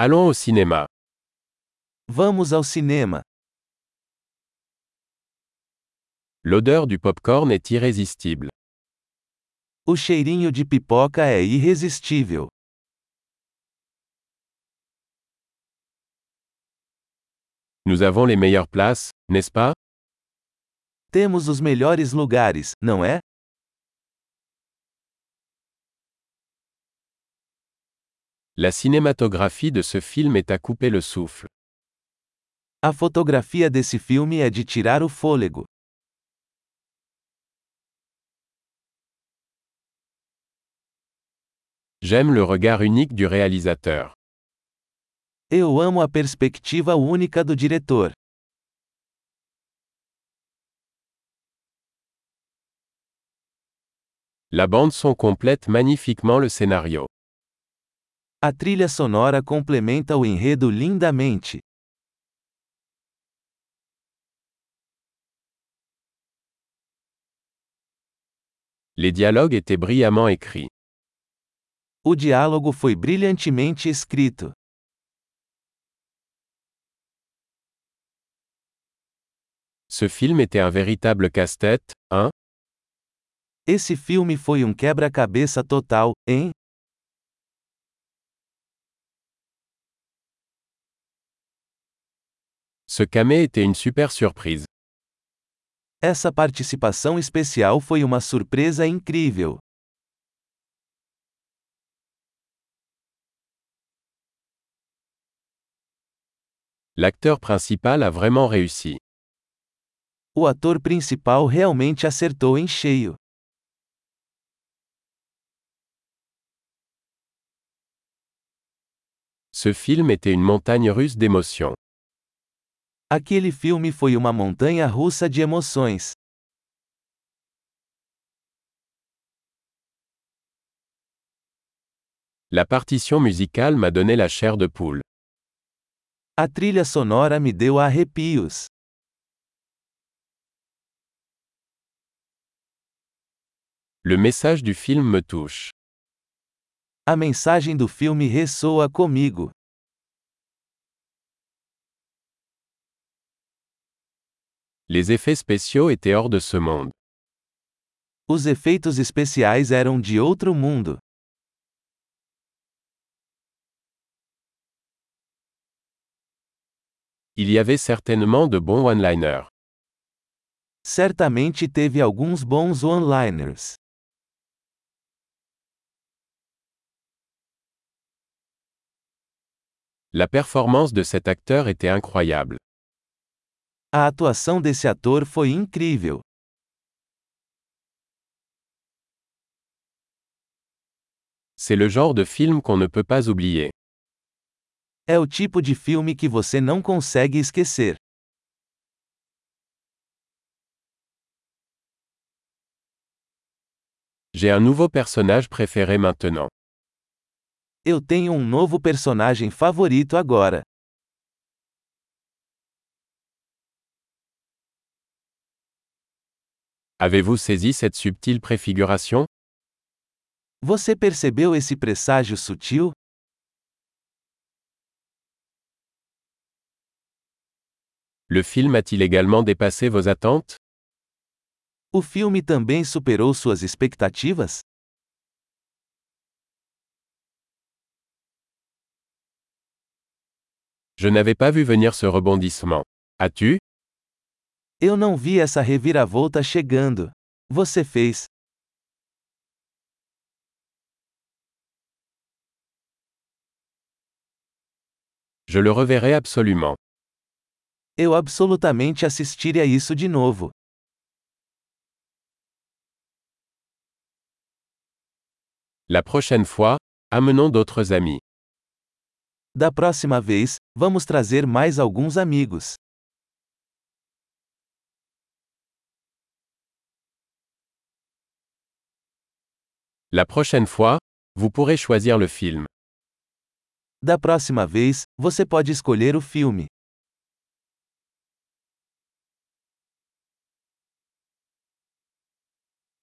Allons au cinéma. Vamos ao cinema. L'odeur du popcorn est irrésistible. O cheirinho de pipoca é irresistível. Nous avons les meilleures places, n'est-ce pas Temos os melhores lugares, não é? La cinématographie de ce film est à couper le souffle. A fotografia desse filme é de tirar o fôlego. J'aime le regard unique du réalisateur. Eu amo a perspectiva única do diretor. La bande son complète magnifiquement le scénario. A trilha sonora complementa o enredo lindamente. Les dialogues étaient brillamment écrits. O diálogo foi brilhantemente escrito. Ce film était un véritable casse-tête, hein Esse filme foi um quebra-cabeça total, hein? Ce camé était une super surprise. Essa participação especial foi uma surpresa incrível. L'acteur principal a vraiment réussi. O ator principal realmente acertou em cheio. Ce film était une montagne russe d'émotions. Aquele filme foi uma montanha russa de emoções. La partition musicale m'a donné la chair de poule. A trilha sonora me deu arrepios. Le message du film me touche. A mensagem do filme ressoa comigo. Les effets spéciaux étaient hors de ce monde. Os efeitos especiais eram de outro mundo. Il y avait certainement de bons one-liners. Certamente teve alguns bons one-liners. La performance de cet acteur était incroyable. A atuação desse ator foi incrível. C'est le genre de film qu'on ne peut pas oublier. É o tipo de filme que você não consegue esquecer. J'ai un nouveau personnage préféré maintenant. Eu tenho um novo personagem favorito agora. Avez-vous saisi cette subtile préfiguration? Você percebeu esse presságio sutil? Le film a-t-il également dépassé vos attentes? O filme também superou suas expectativas? Je n'avais pas vu venir ce rebondissement. As-tu? Eu não vi essa reviravolta chegando. Você fez. Je le reverrai absolument. Eu absolutamente assistiria isso de novo. La prochaine fois, amenons d'autres amis. Da próxima vez, vamos trazer mais alguns amigos. La prochaine fois, vous pourrez choisir le film. Da próxima vez, você pode escolher o filme.